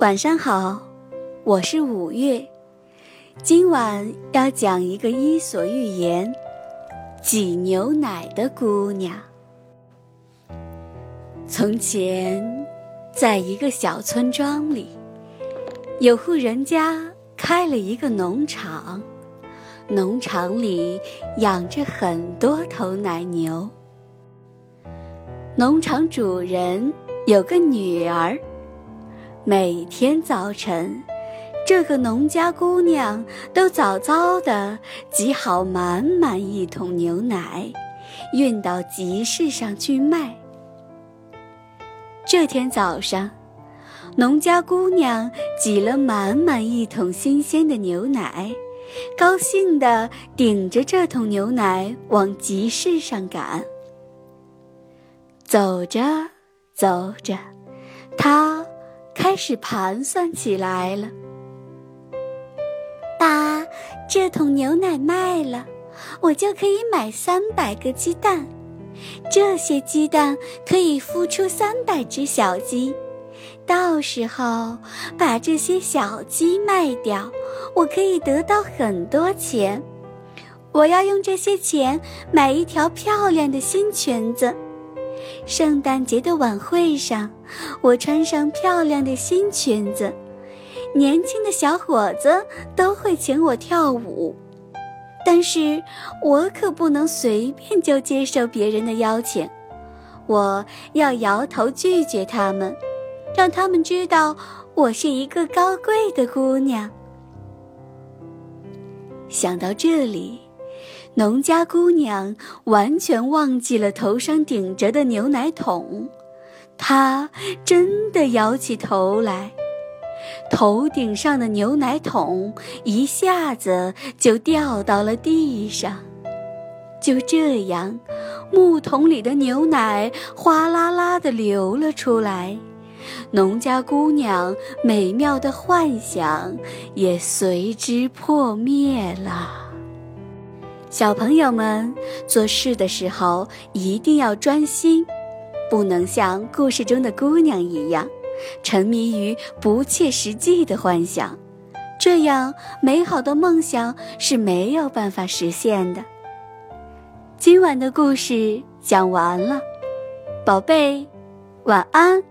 晚上好，我是五月。今晚要讲一个伊索寓言《挤牛奶的姑娘》。从前，在一个小村庄里，有户人家开了一个农场，农场里养着很多头奶牛。农场主人有个女儿。每天早晨，这个农家姑娘都早早地挤好满满一桶牛奶，运到集市上去卖。这天早上，农家姑娘挤了满满一桶新鲜的牛奶，高兴地顶着这桶牛奶往集市上赶。走着，走着，她。开始盘算起来了。把这桶牛奶卖了，我就可以买三百个鸡蛋。这些鸡蛋可以孵出三百只小鸡。到时候把这些小鸡卖掉，我可以得到很多钱。我要用这些钱买一条漂亮的新裙子。圣诞节的晚会上，我穿上漂亮的新裙子，年轻的小伙子都会请我跳舞。但是我可不能随便就接受别人的邀请，我要摇头拒绝他们，让他们知道我是一个高贵的姑娘。想到这里。农家姑娘完全忘记了头上顶着的牛奶桶，她真的摇起头来，头顶上的牛奶桶一下子就掉到了地上。就这样，木桶里的牛奶哗啦啦地流了出来，农家姑娘美妙的幻想也随之破灭了。小朋友们做事的时候一定要专心，不能像故事中的姑娘一样，沉迷于不切实际的幻想，这样美好的梦想是没有办法实现的。今晚的故事讲完了，宝贝，晚安。